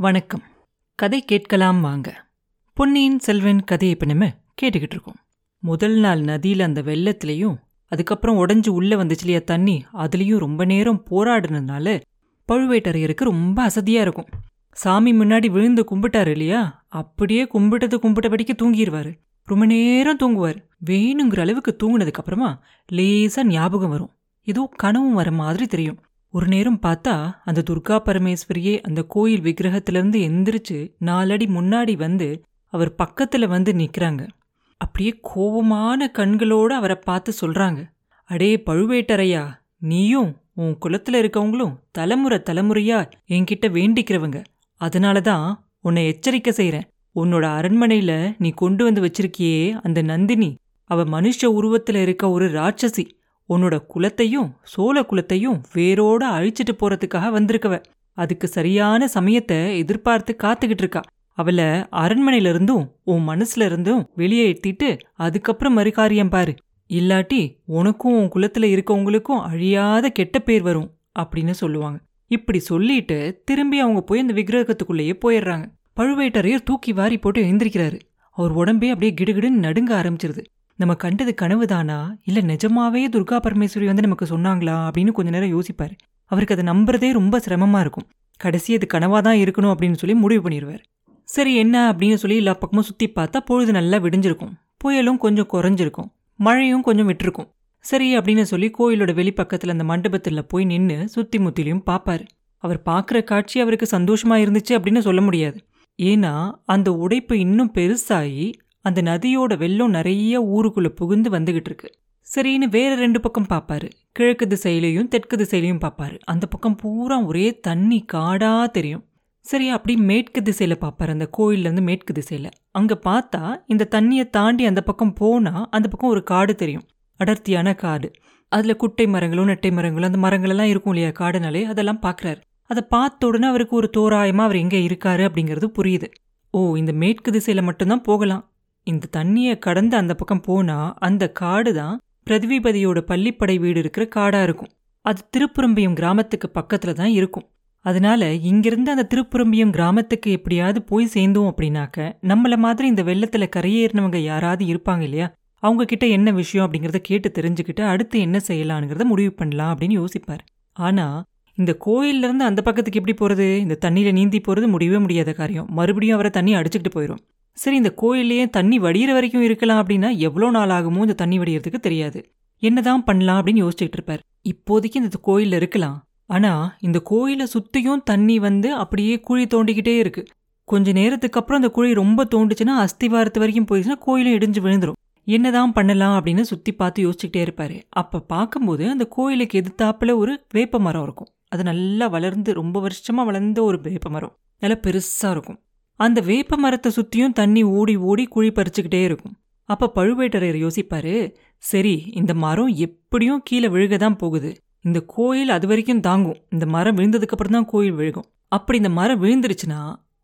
வணக்கம். கதை கேட்கலாம் வாங்க. பொன்னியின் செல்வன் கதையை இப்போ நம்ம கேட்டுக்கிட்டு இருக்கோம். முதல் நாள் நதியில் அந்த வெள்ளத்துலேயும் அதுக்கப்புறம் உடஞ்சி உள்ளே வந்துச்சு இல்லையா தண்ணி அதுலேயும் ரொம்ப நேரம் போராடினதுனால பழுவேட்டரையருக்கு ரொம்ப அசதியாக இருக்கும். சாமி முன்னாடி விழுந்து கும்பிட்டாரு இல்லையா? அப்படியே கும்பிட்டது கும்பிட்டபடிக்கு தூங்கிடுவார் ரொம்ப நேரம் தூங்குவார். வேணுங்கிற அளவுக்கு தூங்கினதுக்கப்புறமா லேசாக லேசா ஞாபகம் வரும். ஏதோ கனவும் வர மாதிரி தெரியும். ஒரு நேரம் பார்த்தா அந்த துர்கா பரமேஸ்வரியே அந்த கோயில் விக்கிரகத்திலிருந்து எந்திரிச்சு நாலடி முன்னாடி வந்து அவர் பக்கத்துல வந்து நிற்கிறாங்க அப்படியே கோபமான கண்களோட அவரை பார்த்து சொல்றாங்க. அடே பழுவேட்டரையா நீயும் உன் குலத்துல இருக்கவங்களும் தலைமுறை தலைமுறையா என்கிட்ட வேண்டிக்கிறவங்க. அதனால தான் உன்னை எச்சரிக்கை செய்கிறேன் உன்னோட அரண்மனையில நீ கொண்டு வந்து வச்சிருக்கியே அந்த நந்தினி. அவ மனுஷ உருவத்துல இருக்க ஒரு ராட்சசி. உன்னோட குலத்தையும் சோழ குலத்தையும் வேரோட அழிச்சிட்டு போறதுக்காக வந்திருக்கவ. அதுக்கு சரியான சமயத்தை எதிர்பார்த்து காத்துக்கிட்டு இருக்கா. அவளை அரண்மனையில இருந்தும் உன் மனசுல இருந்தும் வெளியே எட்டிட்டு அதுக்கப்புறம் மறுகாரியம் பாரு. இல்லாட்டி உனக்கும் உன் குலத்துல இருக்கவங்களுக்கும் அழியாத கெட்ட பேர் வரும் அப்படின்னு சொல்லுவாங்க. இப்படி சொல்லிட்டு திரும்பி அவங்க போய் அந்த விக்கிரகத்துக்குள்ளேயே போயிடுறாங்க. பழுவேட்டரையர் தூக்கி வாரி போட்டு எழுந்திருக்கிறாரு அவர் உடம்பே அப்படியே கிடுகிடுன்னு நடுங்க ஆரம்பிச்சிருது. நம்ம கண்டது கனவுதானா? இல்ல நிஜமாவே துர்கா பரமேஸ்வரி வந்து நமக்கு சொன்னாங்களா? அப்படின்னு கொஞ்ச நேரம் யோசிப்பார். அவருக்கு அதை நம்புறதே ரொம்ப சிரமமா இருக்கும். கடைசி அது கனவாக தான் இருக்கணும் அப்படின்னு சொல்லி முடிவு பண்ணிடுவார் சரி என்ன அப்படின்னு சொல்லி எல்லா பக்கமும் சுத்தி பார்த்தா பொழுது நல்லா விடிஞ்சிருக்கும். புயலும் கொஞ்சம் குறைஞ்சிருக்கும். மழையும் கொஞ்சம் விட்டுருக்கும். சரி அப்படின்னு சொல்லி கோயிலோட வெளிப்பக்கத்தில் அந்த மண்டபத்தில் போய் நின்று சுத்தி முத்திலையும் பார்ப்பார் அவர் பார்க்குற காட்சி அவருக்கு சந்தோஷமா இருந்துச்சு அப்படின்னு சொல்ல முடியாது. ஏன்னா அந்த உடைப்பு இன்னும் பெருசாகி அந்த நதியோட வெள்ளம் நிறைய ஊருக்குள்ள புகுந்து வந்துகிட்டு இருக்கு சரின்னு வேற ரெண்டு பக்கம் பார்ப்பாரு கிழக்கு திசையிலையும் தெற்கு திசையிலையும் பார்ப்பாரு அந்த பக்கம் பூரா ஒரே தண்ணி காடா தெரியும். சரி அப்படி மேற்கு திசையில பார்ப்பாரு அந்த கோயில்ல இருந்து மேற்கு திசையில. அங்க பார்த்தா இந்த தண்ணியை தாண்டி அந்த பக்கம் போனா அந்த பக்கம் ஒரு காடு தெரியும். அடர்த்தியான காடு. அதுல குட்டை மரங்களும் நெட்டை மரங்களும் அந்த மரங்கள் எல்லாம் இருக்கும் இல்லையா காடுனாலே அதெல்லாம் பாக்குறாரு. அதை பார்த்த உடனே அவருக்கு ஒரு தோராயமா அவர் எங்க இருக்காரு அப்படிங்கிறது புரியுது. ஓ இந்த மேற்கு திசையில மட்டும்தான் போகலாம். இந்த தண்ணியை கடந்து அந்த பக்கம் போனா அந்த காடு தான் பிரதிவிபதியோட பள்ளிப்படை வீடு இருக்கிற காடா இருக்கும். அது திருப்புரம்பியம் கிராமத்துக்கு பக்கத்துல தான் இருக்கும். அதனால இங்கிருந்து அந்த திருப்புரம்பியம் கிராமத்துக்கு எப்படியாவது போய் சேர்ந்தோம் அப்படின்னாக்க நம்மள மாதிரி இந்த வெள்ளத்துல கரையேறினவங்க யாராவது இருப்பாங்க இல்லையா? அவங்க கிட்ட என்ன விஷயம் அப்படிங்கறத கேட்டு தெரிஞ்சுக்கிட்டு அடுத்து என்ன செய்யலாங்கிறத முடிவு பண்ணலாம் அப்படின்னு யோசிப்பார். ஆனா இந்த கோயில்ல இருந்து அந்த பக்கத்துக்கு எப்படி போறது? இந்த தண்ணியில நீந்தி போறது முடியவே முடியாத காரியம். மறுபடியும் அவரை தண்ணி அடிச்சுக்கிட்டு போயிடும் சரி இந்த கோயில்லையே தண்ணி வடிகிற வரைக்கும் இருக்கலாம் அப்படின்னா எவ்வளோ நாள் ஆகுமோ இந்த தண்ணி வடிகிறதுக்கு தெரியாது. என்னதான் பண்ணலாம் அப்படின்னு யோசிச்சுட்டு இருப்பார். இப்போதைக்கு இந்த கோயில்ல இருக்கலாம். ஆனா இந்த கோயிலை சுற்றியும் தண்ணி வந்து அப்படியே குழி தோண்டிக்கிட்டே இருக்கு. கொஞ்ச நேரத்துக்கு அப்புறம் அந்த குழி ரொம்ப தோண்டுச்சுன்னா அஸ்திவாரத்து வரைக்கும் போயிடுச்சுன்னா கோயிலும் இடிஞ்சு விழுந்துடும் என்னதான் பண்ணலாம் அப்படின்னு சுத்தி பார்த்து யோசிச்சுக்கிட்டே இருப்பாரு. அப்போ பார்க்கும்போது அந்த கோயிலுக்கு எதிர்த்தாப்புல ஒரு வேப்ப மரம் இருக்கும். அது நல்லா வளர்ந்து ரொம்ப வருஷமா வளர்ந்த ஒரு வேப்ப மரம் நல்லா பெருசா இருக்கும். அந்த வேப்ப மரத்தை சுற்றியும் தண்ணி ஓடி ஓடி குழி பறிச்சுக்கிட்டே இருக்கும். அப்ப பழுவேட்டரையர் யோசிப்பாரு சரி இந்த மரம் எப்படியும் கீழே விழுக தான் போகுது. இந்த கோயில் அது வரைக்கும் தாங்கும். இந்த மரம் விழுந்ததுக்கு அப்புறம் தான் கோயில் விழுகும். அப்படி இந்த மரம் விழுந்துருச்சுன்னா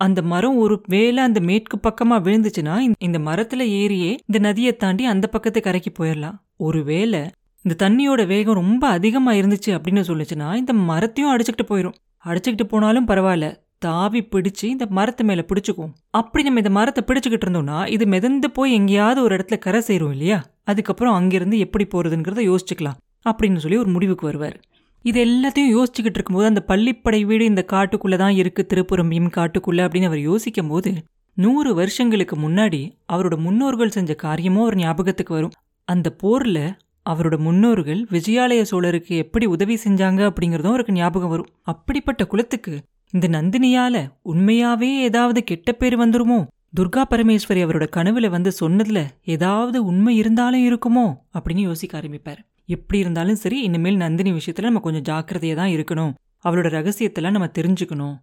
அந்த மரம் ஒரு வேளை அந்த மேற்கு பக்கமா விழுந்துச்சுன்னா இந்த மரத்துல ஏறியே இந்த நதியை தாண்டி அந்த பக்கத்து கரைக்கு போயிடலாம் ஒருவேளை இந்த தண்ணியோட வேகம் ரொம்ப அதிகமா இருந்துச்சு அப்படின்னு சொல்லுச்சுன்னா இந்த மரத்தையும் அடிச்சுக்கிட்டு போயிடும் அடிச்சுக்கிட்டு போனாலும் பரவாயில்ல. தாவி பிடிச்சு இந்த மரத்து மேல பிடிச்சுக்குவோம். அப்படி நம்ம இந்த மரத்தை பிடிச்சுக்கிட்டு இருந்தோம்னா இது மிதந்து போய் எங்கேயாவது ஒரு இடத்துல கரை செய்யறோம் இல்லையா? அதுக்கப்புறம் அங்கிருந்து எப்படி போறதுங்கிறத யோசிச்சுக்கலாம் அப்படின்னு சொல்லி ஒரு முடிவுக்கு வருவார். இது எல்லாத்தையும் யோசிச்சுக்கிட்டு இருக்கும்போது அந்த பள்ளிப்படை வீடு இந்த காட்டுக்குள்ள தான் இருக்கு திருப்புறம்பியும் காட்டுக்குள்ள அப்படின்னு அவர் யோசிக்கும் போது நூறு வருஷங்களுக்கு முன்னாடி அவரோட முன்னோர்கள் செஞ்ச காரியமும் ஒரு ஞாபகத்துக்கு வரும். அந்த போர்ல அவரோட முன்னோர்கள் விஜயாலய சோழருக்கு எப்படி உதவி செஞ்சாங்க அப்படிங்கறதும் அவருக்கு ஞாபகம் வரும். அப்படிப்பட்ட குலத்துக்கு இந்த நந்தினியால உண்மையாவே ஏதாவது கெட்ட பேர் வந்துருமோ? துர்கா பரமேஸ்வரி அவரோட கனவுல வந்து சொன்னதுல ஏதாவது உண்மை இருந்தாலும் இருக்குமோ? அப்படின்னு யோசிக்க ஆரம்பிப்பார். எப்படி இருந்தாலும் சரி இனிமேல் நந்தினி விஷயத்துல நம்ம கொஞ்சம் ஜாக்கிரதையா தான் இருக்கணும். அவளோட ரகசியத்தெல்லாம் நம்ம தெரிஞ்சுக்கணும்.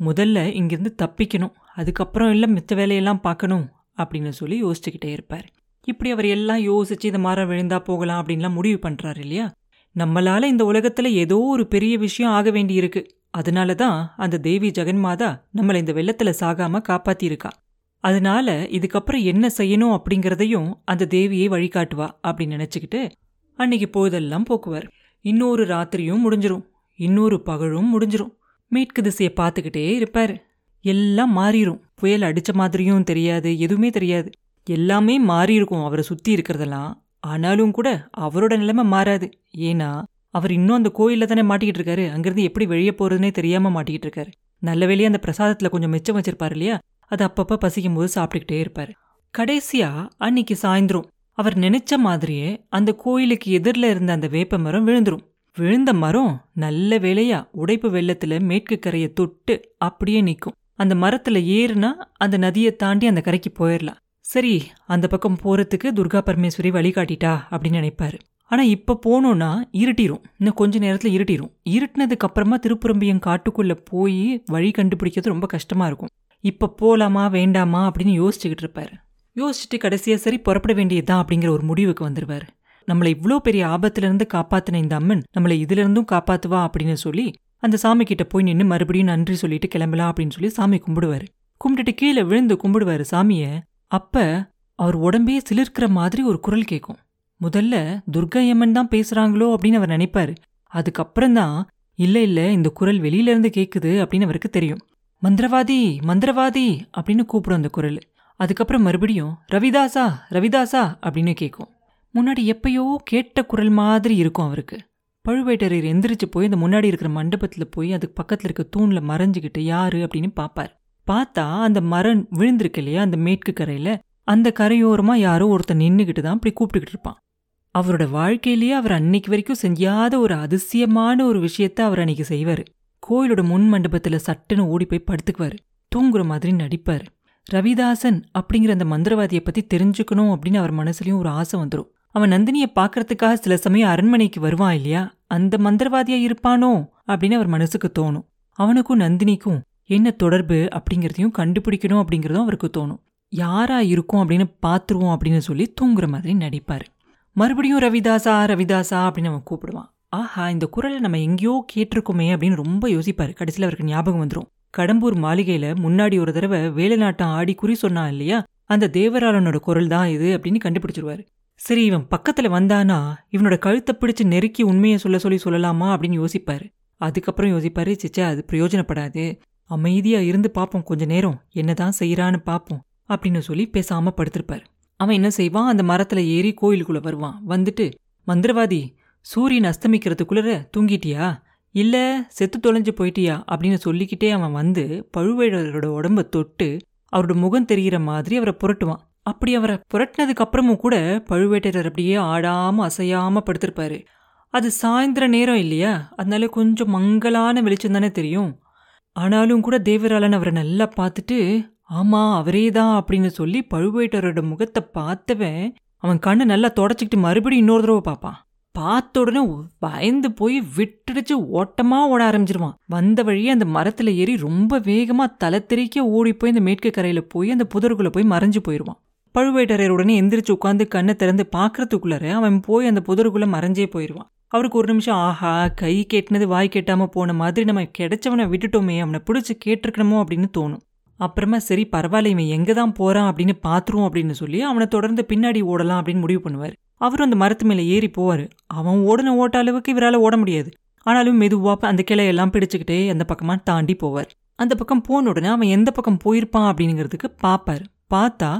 முதல்ல இங்கிருந்து தப்பிக்கணும். அதுக்கப்புறம் இல்லை மித்த வேலையெல்லாம் பார்க்கணும் அப்படின்னு சொல்லி யோசிச்சுக்கிட்டே இருப்பார். இப்படி அவர் எல்லாம் யோசிச்சு இந்த மரம் விழுந்தா போகலாம் அப்படின்லாம் முடிவு பண்றாரு இல்லையா? நம்மளால இந்த உலகத்துல ஏதோ ஒரு பெரிய விஷயம் ஆக வேண்டி இருக்கு அதனால தான் அந்த தேவி ஜெகன்மாதா நம்மளை இந்த வெள்ளத்தில் சாகாம காப்பாத்திருக்கா அதனால இதுக்கப்புறம் என்ன செய்யணும் அப்படிங்கிறதையும் அந்த தேவியை வழிகாட்டுவா அப்படின்னு நினச்சிக்கிட்டு அன்னைக்கு போதெல்லாம் போக்குவார். இன்னொரு ராத்திரியும் முடிஞ்சிரும். இன்னொரு பகலும் முடிஞ்சிரும். மேற்கு திசையை பார்த்துக்கிட்டே இருப்பார். எல்லாம் மாறிடும் புயல் அடித்த மாதிரியும் தெரியாது எதுவுமே தெரியாது. எல்லாமே மாறியிருக்கும். அவரை சுற்றி இருக்கிறதெல்லாம். ஆனாலும் கூட அவரோட நிலைமை மாறாது. ஏன்னா அவர் இன்னும் அந்த கோயிலில் தானே மாட்டிக்கிட்டு இருக்காரு. அங்கிருந்து எப்படி வெளியே போறதுனே தெரியாமல் மாட்டிக்கிட்டு இருக்காரு. நல்ல வேலையா அந்த பிரசாதத்தில் கொஞ்சம் மிச்சம் வச்சிருப்பார் இல்லையா? அது அப்பப்போ பசிக்கும் போது சாப்பிட்டுக்கிட்டே இருப்பார். கடைசியாக அன்னைக்கு சாயந்தரம் அவர் நினைச்ச மாதிரியே அந்த கோயிலுக்கு எதிரில் இருந்த அந்த வேப்ப மரம் விழுந்துரும். விழுந்த மரம் நல்ல வேலையா உடைப்பு வெள்ளத்தில் மேற்கு கரையை தொட்டு அப்படியே நிற்கும். அந்த மரத்தில் ஏறுனா அந்த நதியை தாண்டி அந்த கரைக்கு போயிடலாம் சரி அந்த பக்கம் போகிறதுக்கு துர்கா பரமேஸ்வரி வழிகாட்டிட்டா அப்படின்னு நினைப்பாரு. ஆனா இப்போ போனோம்னா இருட்டிரும். இன்னும் கொஞ்ச நேரத்தில் இருட்டிரும். இருட்டினதுக்கு அப்புறமா திருப்புறம்பியம் காட்டுக்குள்ளே போய் வழி கண்டுபிடிக்கிறது ரொம்ப கஷ்டமா இருக்கும். இப்போ போகலாமா வேண்டாமா அப்படின்னு யோசிச்சுக்கிட்டு இருப்பார். யோசிச்சுட்டு கடைசியா சரி புறப்பட வேண்டியதுதான் அப்படிங்கிற ஒரு முடிவுக்கு வந்துடுவார் நம்மளை இவ்வளோ பெரிய ஆபத்துல இருந்து இந்த அம்மன் நம்மளை இதுல இருந்தும் காப்பாத்துவா அப்படின்னு சொல்லி அந்த சாமி கிட்ட போய் நின்று மறுபடியும் நன்றி சொல்லிட்டு கிளம்பலாம் அப்படின்னு சொல்லி சாமி கும்பிடுவார். கும்பிட்டுட்டு கீழே விழுந்து கும்பிடுவாரு சாமியை. அப்ப அவர் உடம்பே சிலிர்க்கிற மாதிரி ஒரு குரல் கேட்கும் முதல்ல துர்கையம்மன் தான் பேசுறாங்களோ அப்படின்னு அவர் நினைப்பாரு. அதுக்கப்புறம் தான் இல்ல இல்ல இந்த குரல் வெளியில இருந்து கேக்குது அப்படின்னு அவருக்கு தெரியும். மந்திரவாதி மந்திரவாதி அப்படின்னு கூப்பிடும் அந்த குரல். அதுக்கப்புறம் மறுபடியும் ரவிதாசா ரவிதாசா அப்படின்னு கேட்கும் முன்னாடி எப்பயோ கேட்ட குரல் மாதிரி இருக்கும் அவருக்கு. பழுவேட்டரையர் எந்திரிச்சு போய் அந்த முன்னாடி இருக்கிற மண்டபத்தில் போய் அதுக்கு பக்கத்தில் இருக்க தூணில் மறைஞ்சிக்கிட்டு யாரு? அப்படின்னு பார்ப்பார் பார்த்தா அந்த மரம் விழுந்திருக்கு இல்லையா அந்த மேற்கு கரையில் அந்த கரையோரமாக யாரோ ஒருத்தர் நின்றுக்கிட்டு தான் அப்படி கூப்பிட்டுக்கிட்டு இருப்பான். அவரோட வாழ்க்கையிலேயே அவர் அன்னைக்கு வரைக்கும் செஞ்சாத ஒரு அதிசயமான ஒரு விஷயத்த அவர் அன்னைக்கு செய்வார். கோயிலோட முன் மண்டபத்தில் சட்டுன்னு ஓடி போய் படுத்துக்குவார். தூங்குற மாதிரி நடிப்பார். ரவிதாசன் அப்படிங்கிற அந்த மந்திரவாதியை பத்தி தெரிஞ்சுக்கணும் அப்படின்னு அவர் மனசுலயும் ஒரு ஆசை வந்துடும் அவன் நந்தினியை பார்க்கறதுக்காக சில சமயம் அரண்மனைக்கு வருவான் இல்லையா? அந்த மந்திரவாதியா இருப்பானோ? அப்படின்னு அவர் மனசுக்கு தோணும். அவனுக்கும் நந்தினிக்கும் என்ன தொடர்பு அப்படிங்கிறதையும் கண்டுபிடிக்கணும் அப்படிங்கிறதும் அவருக்கு தோணும். யாரா இருக்கும் அப்படின்னு பார்த்துருவோம் அப்படின்னு சொல்லி தூங்குற மாதிரி நடிப்பாரு. மறுபடியும் ரவிதாசா ரவிதாசா அப்படின்னு அவன் கூப்பிடுவான். ஆஹா இந்த குரலை நம்ம எங்கேயோ கேட்டிருக்கோமே அப்படின்னு ரொம்ப யோசிப்பாரு. கடைசியில் அவருக்கு ஞாபகம் வந்துடும் கடம்பூர் மாளிகையில முன்னாடி ஒரு தடவை வேலைநாட்டம் ஆடி குறி சொன்னான் இல்லையா? அந்த தேவராளனோட குரல் தான் இது அப்படின்னு கண்டுபிடிச்சிருவாரு. சரி இவன் பக்கத்துல வந்தானா? இவனோட கழுத்தை பிடிச்சு நெருக்கி உண்மையை சொல்ல சொல்லி சொல்லலாமா அப்படின்னு யோசிப்பாரு. அதுக்கப்புறம் யோசிப்பாரு சிச்சா அது பிரயோஜனப்படாது. அமைதியா இருந்து பார்ப்போம் கொஞ்ச நேரம். என்னதான் செய்யறான்னு பார்ப்போம் அப்படின்னு சொல்லி பேசாம படுத்திருப்பாரு. அவன் என்ன செய்வான்? அந்த மரத்துல ஏறி கோயிலுக்குள்ள வருவான். வந்துட்டு மந்திரவாதி சூரியன் அஸ்தமிக்கிறதுக்குள்ளர தூங்கிட்டியா? இல்ல செத்து தொலைஞ்சு போயிட்டியா? அப்படின்னு சொல்லிக்கிட்டே அவன் வந்து பழுவேடரோட உடம்ப தொட்டு அவரோட முகம் தெரிகிற மாதிரி அவரை புரட்டுவான். அப்படி அவரை புரட்டினதுக்கு அப்புறமும் கூட பழுவேட்டரர் அப்படியே ஆடாம அசையாம படுத்திருப்பாரு. அது சாயந்தர நேரம் இல்லையா? அதனால கொஞ்சம் மங்கலான வெளிச்சம் தானே தெரியும். ஆனாலும் கூட தேவராளன் அவரை நல்லா பார்த்துட்டு ஆமா அவரே தான் அப்படின்னு சொல்லி பழுவேட்டரோட முகத்தை பார்த்தவன் அவன் கண்ணை நல்லா தொடச்சிக்கிட்டு மறுபடியும் இன்னொரு தடவை பார்ப்பான். பார்த்த உடனே பயந்து போய் விட்டுடுச்சு ஓட்டமா ஓட ஆரம்பிச்சிருவான். வந்த வழியே அந்த மரத்துல ஏறி ரொம்ப வேகமா தலை தெறிக்க ஓடி போய் அந்த மேற்கு கரையில போய் அந்த புதருக்குள்ள போய் மறைஞ்சு போயிடுவான் பழுவேட்டரையர் உடனே எந்திரிச்சு உட்காந்து கண்ணை திறந்து பார்க்கறதுக்குள்ளார அவன் போய் அந்த புதருக்குள்ள மறைஞ்சே போயிடுவான் அவருக்கு ஒரு நிமிஷம் ஆஹா கை கேட்டினது வாய் கேட்டாமல் போன மாதிரி நம்ம கிடைச்சவனை விட்டுட்டோமே அவனை பிடிச்சி கேட்டிருக்கணுமோ? அப்படின்னு தோணும். அப்புறமா சரி பரவாயில்ல இவன் எங்க தான் போறான் அப்படின்னு பார்த்துருவோம் அப்படின்னு சொல்லி அவனை தொடர்ந்து பின்னாடி ஓடலாம் அப்படின்னு முடிவு பண்ணுவார். அவரும் அந்த மரத்து மேலே ஏறி போவார். அவன் ஓடின ஓட்ட அளவுக்கு இவரால் ஓட முடியாது. ஆனாலும் மெதுவாக அந்த கிளையெல்லாம் பிடிச்சுக்கிட்டே அந்த பக்கமாக தாண்டி போவார். அந்த பக்கம் போன உடனே அவன் எந்த பக்கம் போயிருப்பான் அப்படிங்கிறதுக்கு பார்ப்பார் பார்த்தா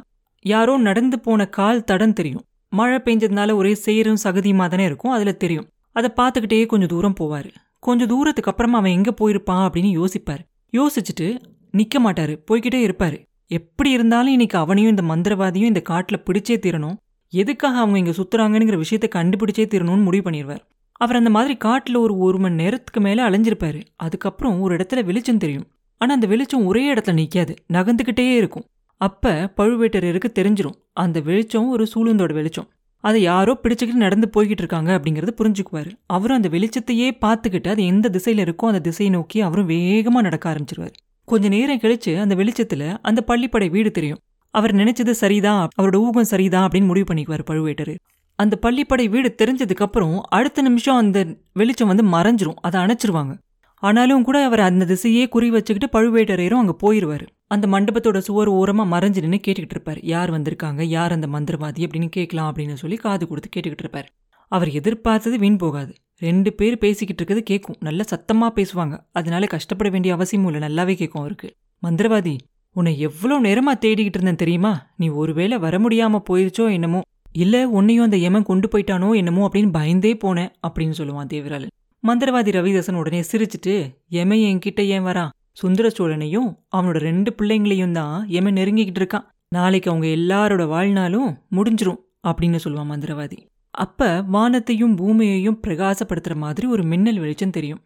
யாரோ நடந்து போன கால் தடம் தெரியும். மழை பெஞ்சதுனால ஒரே சேரும் சகதியுமா தானே இருக்கும் அதில் தெரியும். அதை பார்த்துக்கிட்டே கொஞ்சம் தூரம் போவார். கொஞ்சம் தூரத்துக்கு அப்புறமா அவன் எங்கே போயிருப்பான் அப்படின்னு யோசிப்பார். யோசிச்சுட்டு நிற்க மாட்டாரு போய்கிட்டே இருப்பாரு. எப்படி இருந்தாலும் இன்னைக்கு அவனையும் இந்த மந்திரவாதியும் இந்த காட்டில் பிடிச்சே தீரணும். எதுக்காக அவங்க இங்க சுத்துறாங்கங்கிற விஷயத்தை கண்டுபிடிச்சே தீரணும்னு முடிவு பண்ணிடுவார். அவர் அந்த மாதிரி காட்டுல ஒரு ஒரு மணி நேரத்துக்கு மேல அலைஞ்சிருப்பாரு. அதுக்கப்புறம் ஒரு இடத்துல வெளிச்சம் தெரியும். ஆனா அந்த வெளிச்சம் ஒரே இடத்துல நிக்காது. நகர்ந்துகிட்டே இருக்கும். அப்ப பழுவேட்டரருக்கு தெரிஞ்சிடும் அந்த வெளிச்சம் ஒரு சூழுந்தோட வெளிச்சம். அதை யாரோ பிடிச்சுக்கிட்டு நடந்து போய்கிட்டு இருக்காங்க அப்படிங்கறத புரிஞ்சுக்குவாரு. அவரும் அந்த வெளிச்சத்தையே பார்த்துக்கிட்டு அது எந்த திசையில இருக்கோ அந்த திசையை நோக்கி அவரும் வேகமா நடக்க ஆரம்பிச்சிருவாரு. கொஞ்ச நேரம் கழிச்சு அந்த வெளிச்சத்துல அந்த பள்ளிப்படை வீடு தெரியும். அவர் நினைச்சது சரிதான் அவரோட ஊகம் சரிதான் அப்படின்னு முடிவு பண்ணிக்குவார் பழுவேட்டரு. அந்த பள்ளிப்படை வீடு தெரிஞ்சதுக்கு அப்புறம் அடுத்த நிமிஷம் அந்த வெளிச்சம் வந்து மறைஞ்சிரும். அதை அணைச்சிருவாங்க. ஆனாலும் கூட அவர் அந்த திசையே குறி வச்சுக்கிட்டு பழுவேட்டரையரும் அங்க போயிருவாரு. அந்த மண்டபத்தோட சுவர் ஓரமா மறைஞ்சு நின்று கேட்டுக்கிட்டு இருப்பார். யார் வந்திருக்காங்க? யார் அந்த மந்திரவாதி? அப்படின்னு கேட்கலாம் அப்படின்னு சொல்லி காது கொடுத்து கேட்டுக்கிட்டு இருப்பார். அவர் எதிர்பார்த்தது வீண் போகாது. ரெண்டு பேர் பேசிக்கிட்டு இருக்கிறது கேட்கும் நல்ல சத்தமாக பேசுவாங்க. அதனால கஷ்டப்பட வேண்டிய அவசியமும் இல்லை. நல்லாவே கேட்கும் அவருக்கு. மந்திரவாதி உன்னை எவ்வளோ நேரமாக தேடிக்கிட்டு இருந்தேன் தெரியுமா? நீ ஒருவேளை வர முடியாமல் போயிருச்சோ என்னமோ? இல்லை உன்னையும் அந்த யமன் கொண்டு போயிட்டானோ என்னமோ அப்படின்னு பயந்தே போனேன் அப்படின்னு சொல்லுவான் தேவராளன். மந்திரவாதி ரவிதாசன் உடனே சிரிச்சிட்டு எமன் என்கிட்ட ஏன் வரான்? சுந்தர சோழனையும் அவனோட ரெண்டு பிள்ளைங்களையும் தான் எமன் நெருங்கிக்கிட்டு இருக்கான். நாளைக்கு அவங்க எல்லாரோட வாழ்நாளும் முடிஞ்சிரும் அப்படின்னு சொல்லுவான் மந்திரவாதி. அப்ப வானத்தையும் பூமியையும் பிரகாசப்படுத்துற மாதிரி ஒரு மின்னல் வெளிச்சம் தெரியும்.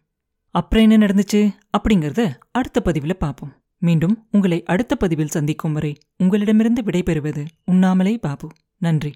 அப்புறம் என்ன நடந்துச்சு? அப்படிங்கறத அடுத்த பதிவுல பார்ப்போம் மீண்டும் உங்களை அடுத்த பதிவில் சந்திக்கும் வரை உங்களிடமிருந்து விடைபெறுவது உண்ணாமலே பாபு. நன்றி.